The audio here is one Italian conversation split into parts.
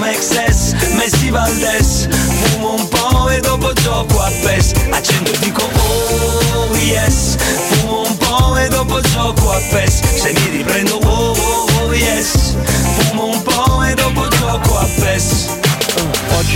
Pato Mexes, Messi Valdes Fumo un po' e dopo gioco a PES. Accendo e dico oh yes. Fumo un po' e dopo gioco a PES. Se mi riprendo oh, oh, oh yes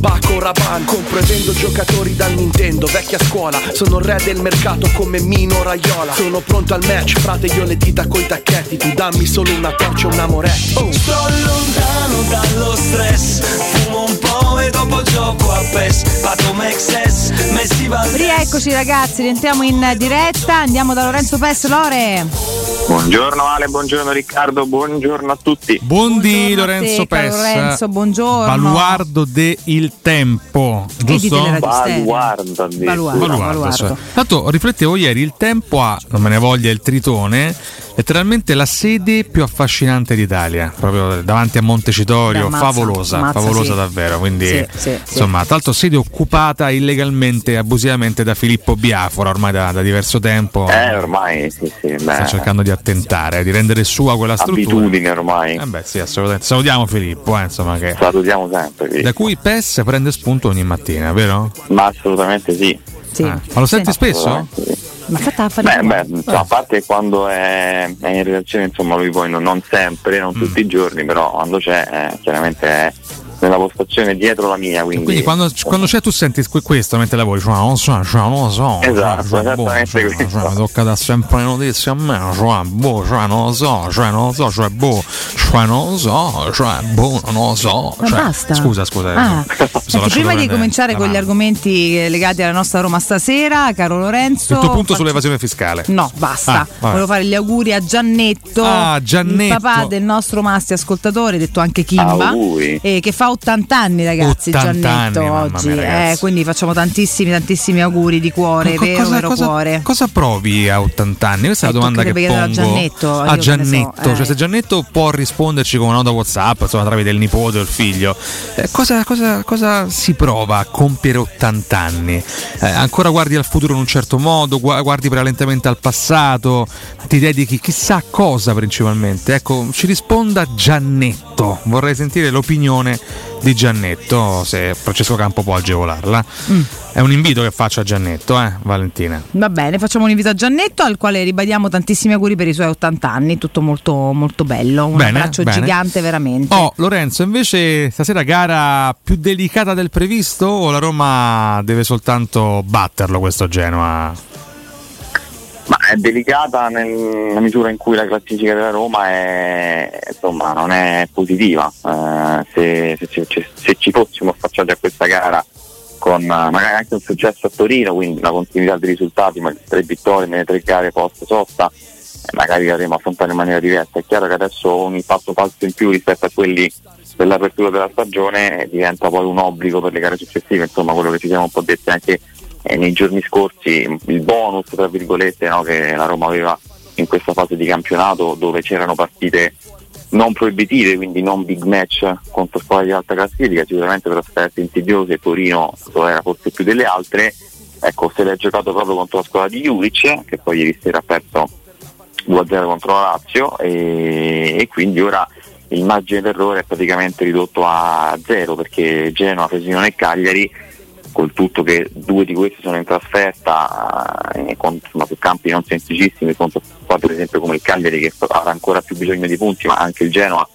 Paco Rabanne Compro e vendo giocatori da Nintendo Vecchia scuola Sono re del mercato come Mino Raiola Sono pronto al match Frate io le dita coi tacchetti Tu dammi solo una torcia e un amoretto oh. Sto lontano dallo stress Fumo un po' e dopo gioco a PES Pato Mexes, Messi Valdes Rieccoci ragazzi, rientriamo in diretta, andiamo da Lorenzo Pes, Lore. Buongiorno Ale, buongiorno Riccardo, buongiorno a tutti. Buondì Buongiorno a Lorenzo te, caro Pes. Lorenzo, buongiorno. Baluardo de Il Tempo, giusto? Baluardo. Baluardo, Baluardo, baluardo. Tanto riflettevo ieri, il tempo ha, non me ne voglia il tritone, letteralmente la sede più affascinante d'Italia, proprio davanti a Montecitorio, Beh, ammazza, favolosa, ammazza, favolosa sì. davvero. Quindi, Sì, sì, insomma, tra l'altro sede occupata illegalmente, abusivamente da Filippo Biafora ormai da, da diverso tempo. Eh, ormai sì, sì, beh, Sta cercando di attentare, di rendere sua quella struttura. abitudine ormai. Eh beh, sì, assolutamente. Salutiamo Filippo, eh, insomma, che Salutiamo sempre, sì. da cui PES prende spunto ogni mattina, vero? ma assolutamente sì. Sì. Ah, ma lo senti Sì. spesso? Sì. Ma fatta a fare Beh, beh, insomma, a parte quando è, è in relazione, insomma, lui poi non, non sempre, non Mm. tutti i giorni, però quando c'è, eh, chiaramente è nella postazione dietro la mia, quindi, Quindi quando, quando c'è tu senti que- questo mentre lavori, cioè, non so, cioè, non lo so, Esatto, cioè, boh, esattamente cioè, questo. cioè, mi tocca dare sempre le notizie a me, cioè, boh, cioè, non lo so, cioè, non lo so, cioè, boh, cioè, non lo so, cioè, boh, non lo so. Ma cioè, basta. Scusa, scusa. Ah, eh, senti, prima di cominciare con gli argomenti legati alla nostra Roma stasera, caro Lorenzo. Il tuo punto faccio- sull'evasione fiscale. No, basta. Ah. Volevo fare gli auguri a Giannetto, Ah, Giannetto. il papà del nostro Masti ascoltatore, detto anche Kimba, eh, che fa 80 anni, ragazzi. 80 Giannetto anni, mamma oggi. mia, ragazzi. eh, quindi facciamo tantissimi, tantissimi auguri di cuore, Co- vero, vero cosa, cuore. cosa provi a 80 anni? Questa è Eh, la domanda che pongo a Giannetto, a ne so, Giannetto. eh. Cioè, se Giannetto può risponderci con una nota WhatsApp, insomma, tramite il nipote o il figlio, eh, cosa, cosa- cosa si prova a compiere 80 anni? Eh, ancora guardi al futuro in un certo modo, gua- guardi prevalentemente al passato, ti dedichi chissà cosa principalmente. Ecco, ci risponda Giannetto. Vorrei sentire l'opinione di Giannetto, se Francesco Campo può agevolarla. Mm. È un invito che faccio a Giannetto, eh, Valentina. Va bene, facciamo un invito a Giannetto al quale ribadiamo tantissimi auguri per i suoi 80 anni, tutto molto, molto bello, un Bene, abbraccio bene. gigante veramente. Oh, Lorenzo, invece stasera gara più delicata del previsto o la Roma deve soltanto batterlo questo Genoa? È delicata nel- nella misura in cui la classifica della Roma è, insomma, non è positiva. Eh, se, se se- ci fossimo affacciati a questa gara con eh, magari anche un successo a Torino, quindi una continuità di risultati, ma tre vittorie nelle tre gare post sosta, eh, magari avremo affrontate in maniera diversa. È chiaro che adesso ogni passo falso in più rispetto a quelli dell'apertura della stagione diventa poi un obbligo per le gare successive, insomma quello che ci siamo un po' detti anche eh, nei giorni scorsi, il bonus tra virgolette no, che la Roma aveva in questa fase di campionato dove c'erano partite non proibitive, quindi non big match contro squadre di alta classifica, sicuramente trasferte insidiose, Torino lo era forse più delle altre, ecco se l'è giocato proprio contro la squadra di Juric, che poi ieri sera ha perso 2-0 contro la Lazio e, e quindi ora il margine d'errore è praticamente ridotto a zero perché Genoa, Fresino e Cagliari col tutto che due di questi sono in trasferta eh, con, insomma, su campi non semplicissimi contro per esempio come il Cagliari che avrà ancora più bisogno di punti ma anche il Genoa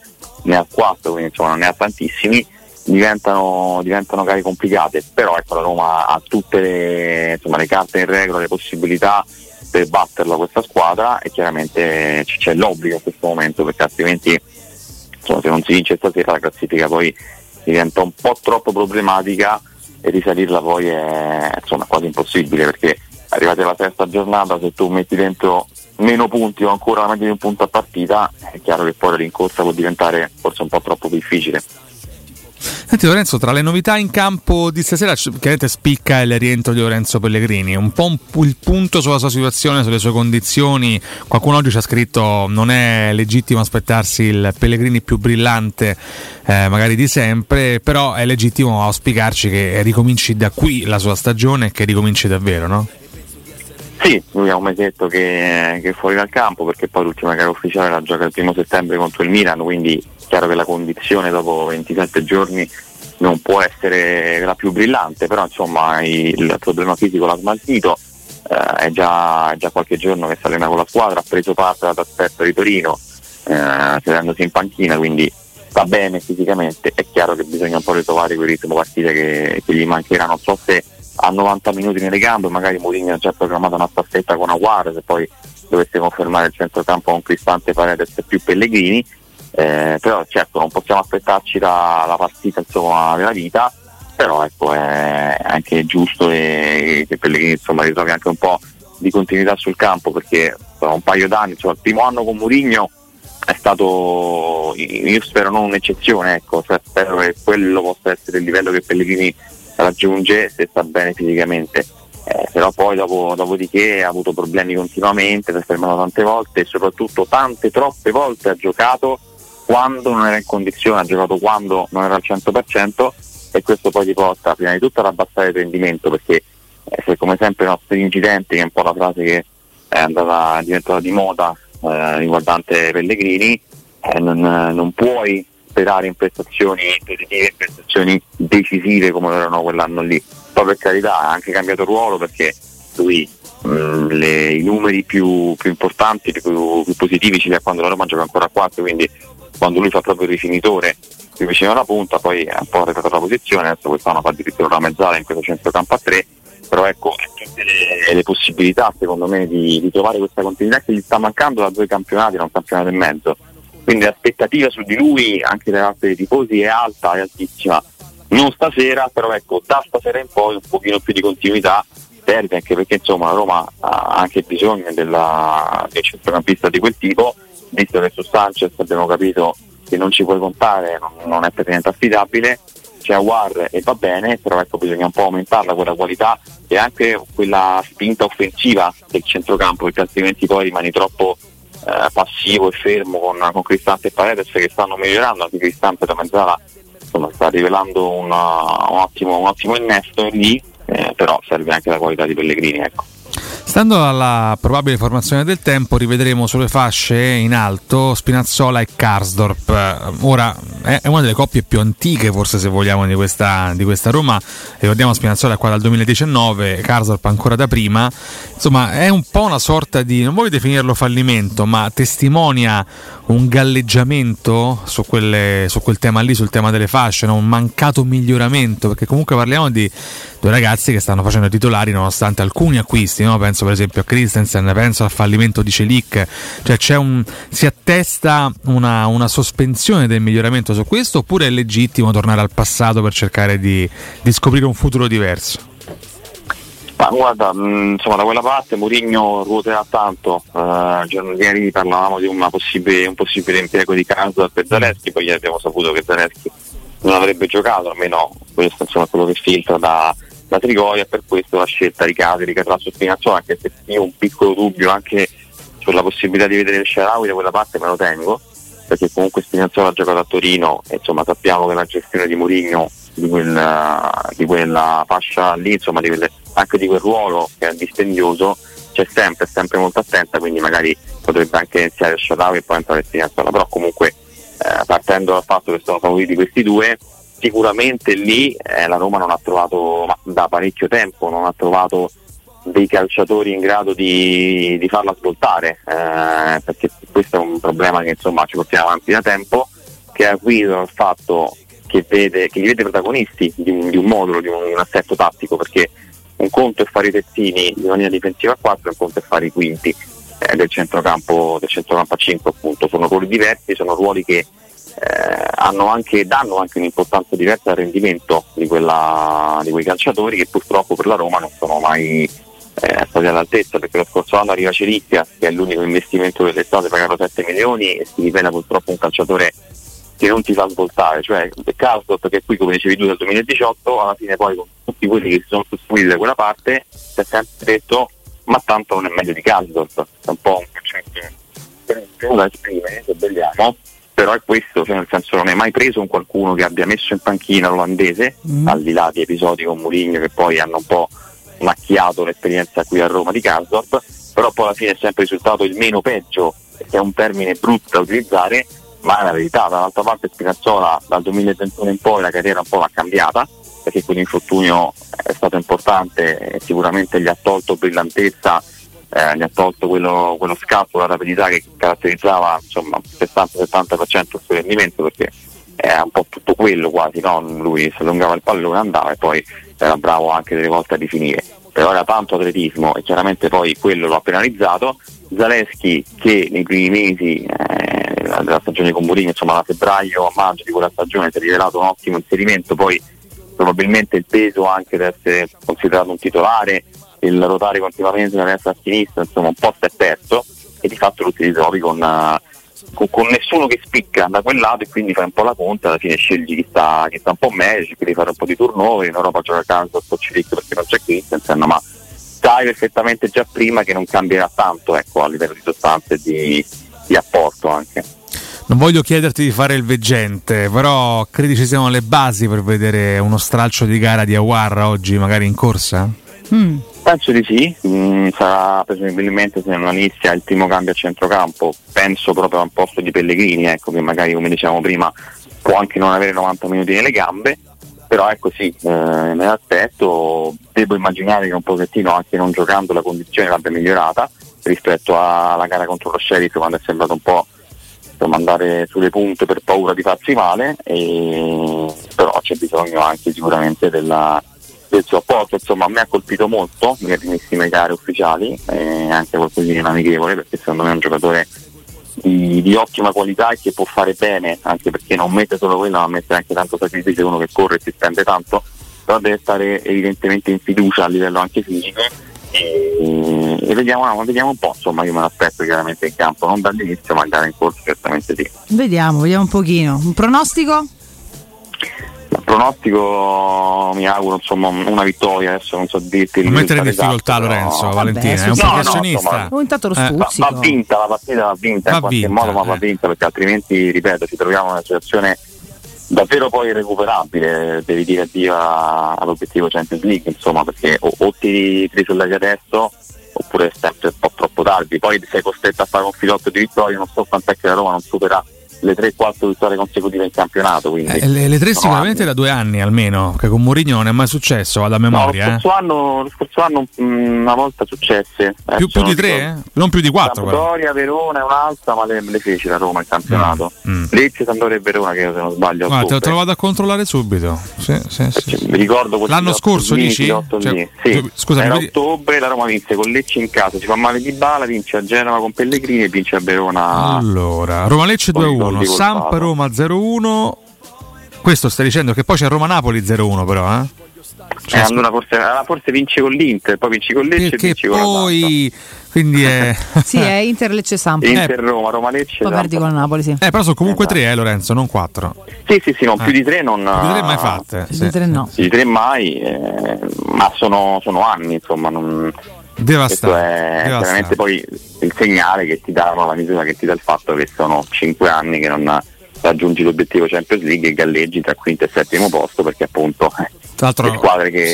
ne ha quattro quindi insomma non ne ha tantissimi diventano, diventano gare complicate. Però ecco la Roma ha tutte le, insomma, le carte in regola le possibilità per batterla questa squadra e chiaramente c'è l'obbligo a questo momento perché altrimenti insomma, se non si vince stasera la classifica poi diventa un po' troppo problematica e risalirla poi è insomma, quasi impossibile perché arrivati alla terza giornata se tu metti dentro meno punti o ancora la di un punto a partita è chiaro che poi la rincorsa può diventare forse un po' troppo difficile. Senti Lorenzo, tra le novità in campo di stasera chiaramente spicca il rientro di Lorenzo Pellegrini, un po' un, il punto sulla sua situazione, sulle sue condizioni, qualcuno oggi ci ha scritto non è legittimo aspettarsi il Pellegrini più brillante eh, magari di sempre, però è legittimo auspicarci che ricominci da qui la sua stagione e che ricominci davvero, no? Sì, lui ha un mesetto che, che, è fuori dal campo perché poi l'ultima gara ufficiale la gioca il primo settembre contro il Milan, quindi chiaro che la condizione dopo 27 giorni non può essere la più brillante, però insomma il problema fisico l'ha smaltito, eh, è, già, è, già, qualche giorno che sta allenando con la squadra, ha preso parte alla trasferta di Torino, eh, sedendosi in panchina, quindi sta bene fisicamente, è chiaro che bisogna un po' ritrovare quel ritmo partite che, che gli mancherà, non so se a 90 minuti nelle gambe, magari Mourinho ha già programmato una staffetta con Aguare, se poi dovesse confermare il centrocampo con Cristante Paredes e più Pellegrini, eh, però certo non possiamo aspettarci la, la partita insomma, della vita, però ecco, è anche giusto e, che Pellegrini insomma, ritrovi anche un po' di continuità sul campo perché sono un paio d'anni, insomma, il primo anno con Mourinho è stato, io spero non un'eccezione, ecco, cioè, spero che quello possa essere il livello che Pellegrini raggiunge se sta bene fisicamente. Eh, però poi dopo, dopodiché ha avuto problemi continuamente, si è fermato tante volte e soprattutto tante troppe volte ha giocato quando non era in condizione, ha giocato quando non era al 100% e questo poi ti porta prima di tutto ad abbassare il rendimento perché eh, se come sempre i nostri incidenti, che è un po' la frase che è andata è diventata di moda eh, riguardante Pellegrini, eh, non, non puoi sperare in prestazioni positive, in prestazioni decisive come erano quell'anno lì. Poi per carità ha anche cambiato ruolo perché lui mh, mm, le, i numeri più, più importanti, più, più, positivi ce li ha quando la Roma gioca ancora a 4, quindi quando lui fa proprio il rifinitore più vicino alla punta, poi ha un po' arretrato la posizione, adesso quest'anno fa addirittura una mezzala in questo centrocampo a 3, però ecco tutte le, le possibilità secondo me di, di, trovare questa continuità che gli sta mancando da due campionati, da un campionato e mezzo quindi l'aspettativa su di lui anche da parte dei tifosi è alta, è altissima. Non stasera, però ecco, da stasera in poi un pochino più di continuità serve anche perché insomma la Roma ha anche bisogno della, del centrocampista di quel tipo, visto che su Sanchez abbiamo capito che non ci puoi contare, non, è per niente affidabile, c'è Awar e va bene, però ecco bisogna un po' aumentarla quella qualità e anche quella spinta offensiva del centrocampo, perché altrimenti poi rimani troppo eh, passivo e fermo con, con Cristante e Paredes che stanno migliorando, anche Cristante da mezzala insomma, sta rivelando una, un, ottimo, un, ottimo, innesto lì, eh, però serve anche la qualità di Pellegrini. Ecco. Stando alla probabile formazione del tempo, rivedremo sulle fasce in alto Spinazzola e Karsdorp. Ora è una delle coppie più antiche, forse se vogliamo, di questa, di questa Roma. Ricordiamo Spinazzola qua dal 2019, Karsdorp ancora da prima. Insomma, è un po' una sorta di, non voglio definirlo fallimento, ma testimonia un galleggiamento su, quelle, su quel tema lì, sul tema delle fasce, no? un mancato miglioramento, perché comunque parliamo di due ragazzi che stanno facendo titolari nonostante alcuni acquisti, no? Penso per esempio a Christensen, penso al fallimento di Celic, cioè un, si attesta una, una, sospensione del miglioramento su questo oppure è legittimo tornare al passato per cercare di, di scoprire un futuro diverso? Ma guarda, mh, insomma da quella parte Mourinho ruoterà tanto, uh, ieri parlavamo di possibile, un possibile impiego di Kansas per Zaleschi, poi ieri abbiamo saputo che Zaleschi non avrebbe giocato, almeno questo insomma, quello che filtra da, da Trigoria, per questo la scelta di che su Spinazzola, anche se io ho un piccolo dubbio anche sulla possibilità di vedere il Sharawi da quella parte me lo tengo, perché comunque Spinazzola ha giocato a Torino e insomma sappiamo che la gestione di Mourinho di, quel, di quella fascia lì, insomma di quelle anche di quel ruolo che è dispendioso c'è sempre, sempre molto attenta, quindi magari potrebbe anche iniziare a Sharawi e poi entrare Spinazzola, però comunque eh, partendo dal fatto che sono favoriti questi due, sicuramente lì eh, la Roma non ha trovato, da parecchio tempo, non ha trovato dei calciatori in grado di, di farla svoltare, eh, perché questo è un problema che insomma ci portiamo avanti da tempo, che è acuito dal fatto che, vede, che li vede protagonisti di un, di un modulo, di un, un, assetto tattico, perché un conto è fare i terzini in linea difensiva a 4 un conto è fare i quinti eh, del, centrocampo, del centrocampo a 5 appunto, sono ruoli diversi, sono ruoli che eh, anche, danno anche un'importanza diversa al rendimento di, quella, di quei calciatori che purtroppo per la Roma non sono mai eh, stati all'altezza perché lo scorso anno arriva Cerizia che è l'unico investimento dell'estate pagato 7 milioni e si rivela purtroppo un calciatore che non ti fa svoltare, cioè Casdorp perché qui come dicevi tu dal 2018 alla fine poi con tutti quelli che si sono costruiti da quella parte si è sempre detto ma tanto non è meglio di Casdorp, è un po' un concetto da esprimere se vogliamo però è questo, cioè nel senso non è mai preso un qualcuno che abbia messo in panchina l'olandese, mm. al di là di episodi con Mourinho che poi hanno un po' macchiato l'esperienza qui a Roma di Karsdorp, però poi alla fine è sempre risultato il meno peggio, che è un termine brutto da utilizzare, ma è la verità, dall'altra parte Spinazzola dal 2021 in poi la carriera un po' l'ha cambiata, perché quell'infortunio è stato importante e sicuramente gli ha tolto brillantezza, eh, gli ha tolto quello, quello scatto, la rapidità che caratterizzava insomma, il 60-70% del suo rendimento, perché è un po' tutto quello quasi, no? lui si allungava il pallone, andava e poi era bravo anche delle volte a rifinire. Però era tanto atletismo e chiaramente poi quello lo ha penalizzato. Zaleschi che nei primi mesi eh, della stagione con Mourinho, insomma da febbraio a maggio di quella stagione si è rivelato un ottimo inserimento, poi probabilmente il peso anche di essere considerato un titolare, il rotare continuamente da destra a sinistra, insomma un po' si è perso e di fatto lo si ritrovi con, uh, con, con, nessuno che spicca da quel lato e quindi fai un po' la conta, alla fine scegli chi sta, chi sta un po' meglio, cerchi di fare un po' di turnover, in Europa gioca a casa sto Cilic perché non c'è Christensen, ma sai perfettamente già prima che non cambierà tanto ecco, a livello di sostanza e di, di apporto anche. Non voglio chiederti di fare il veggente, però credi ci siano le basi per vedere uno stralcio di gara di Aguarra oggi, magari in corsa? Mm. Penso di sì, mm, sarà presumibilmente se non inizia il primo cambio a centrocampo, penso proprio a un posto di Pellegrini, ecco, che magari come dicevamo prima può anche non avere 90 minuti nelle gambe, però ecco sì, eh, me l'aspetto, devo immaginare che un pochettino anche non giocando la condizione l'abbia migliorata rispetto alla gara contro lo Sheriff quando è sembrato un po' andare sulle punte per paura di farsi male, e... però c'è bisogno anche sicuramente della del suo apporto, insomma a me ha colpito molto nelle primissime gare ufficiali e anche qualcosina amichevole perché secondo me è un giocatore di, di, ottima qualità e che può fare bene anche perché non mette solo quello ma mette anche tanto sacrificio uno che corre e si spende tanto però deve stare evidentemente in fiducia a livello anche fisico. E, vediamo, vediamo, un po' insomma io me l'aspetto chiaramente in campo non dall'inizio ma andare in corso certamente sì. Vediamo vediamo un pochino. Un pronostico? Pronostico mi auguro insomma una vittoria adesso non so dirti non mettere in difficoltà esatto, Lorenzo no. Valentina Vabbè, è un no, professionista no, intanto lo eh, va, va, vinta la partita va vinta va in qualche vinta, modo ma eh. va vinta perché altrimenti ripeto ci troviamo in una situazione davvero poi irrecuperabile devi dire addio all'obiettivo Champions League insomma perché o, o ti, ti risollevi adesso oppure è sempre un po' troppo tardi poi sei costretto a fare un filotto di vittoria non so quant'è che la Roma non supera le 3-4 vittorie consecutive in campionato. Eh, le, le, tre sicuramente anni. da due anni almeno, che con Mourinho non è mai successo, vado a memoria. No, lo, scorso eh. anno, lo, scorso anno, mm, una volta successe. Più, più di tre? Eh? Non più di quattro. Sampdoria, Verona è un'altra, ma le, le fece la Roma in campionato. Mm. Mm. Lecce, Sampdoria e Verona, che se non sbaglio. Guarda, te, te lo vado a controllare subito. Sì, sì, sì, sì. Mi ricordo L'anno scorso dici? Cioè, sì. Scusami, era ottobre, la Roma vinse con Lecce in casa, si fa male di bala, vince a Genova con Pellegrini e vince a Verona. Allora, Roma Lecce 2-1, Sampa Roma 0-1. Questo stai dicendo che poi c'è Roma-Napoli 0-1 però, eh? Cioè, eh, allora forse, forse vince con l'Inter, poi vinci con Lecce e vinci poi... Quindi è... sì, è Inter Lecce Sampa. Inter Roma, Roma Lecce. Poi perdi con Napoli, sì. Eh, però sono comunque esatto. tre, eh, Lorenzo, non quattro. Sì, sì, sì, no, più di tre non. Più di tre mai fatte. Più sì. di tre no. Più di tre mai, eh, ma sono, sono, anni, insomma, non. Devastante. è chiaramente poi il segnale che ti dà la misura che ti dà il fatto che sono cinque anni che non raggiungi l'obiettivo Champions League e galleggi tra quinto e settimo posto perché appunto le squadre che,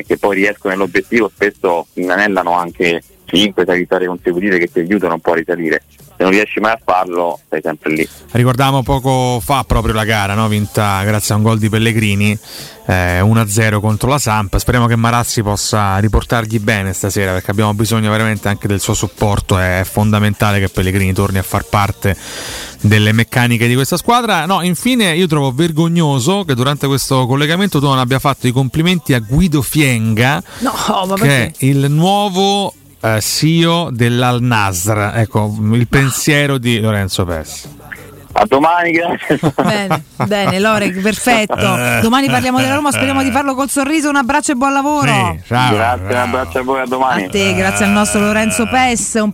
sì. che, poi riescono nell'obiettivo spesso inanellano anche 5-6 vittorie consecutive che ti aiutano un po' a risalire. Se non riesci mai a farlo, sei sempre lì. Ricordavamo poco fa proprio la gara, no? vinta grazie a un gol di Pellegrini, eh, 1-0 contro la Samp. Speriamo che Marazzi possa riportargli bene stasera perché abbiamo bisogno veramente anche del suo supporto. È fondamentale che Pellegrini torni a far parte delle meccaniche di questa squadra. No, infine io trovo vergognoso che durante questo collegamento tu non abbia fatto i complimenti a Guido Fienga, No, ma che è il nuovo eh, CEO dell'Al Nasr. Ecco, il pensiero di Lorenzo Pessi. A domani, grazie. Bene, bene, Lore, perfetto. Domani parliamo della Roma, speriamo di farlo col sorriso. Un abbraccio e buon lavoro. Sì, ciao, grazie, un ciao. abbraccio a voi, a domani. A te, grazie al nostro Lorenzo Pes. Un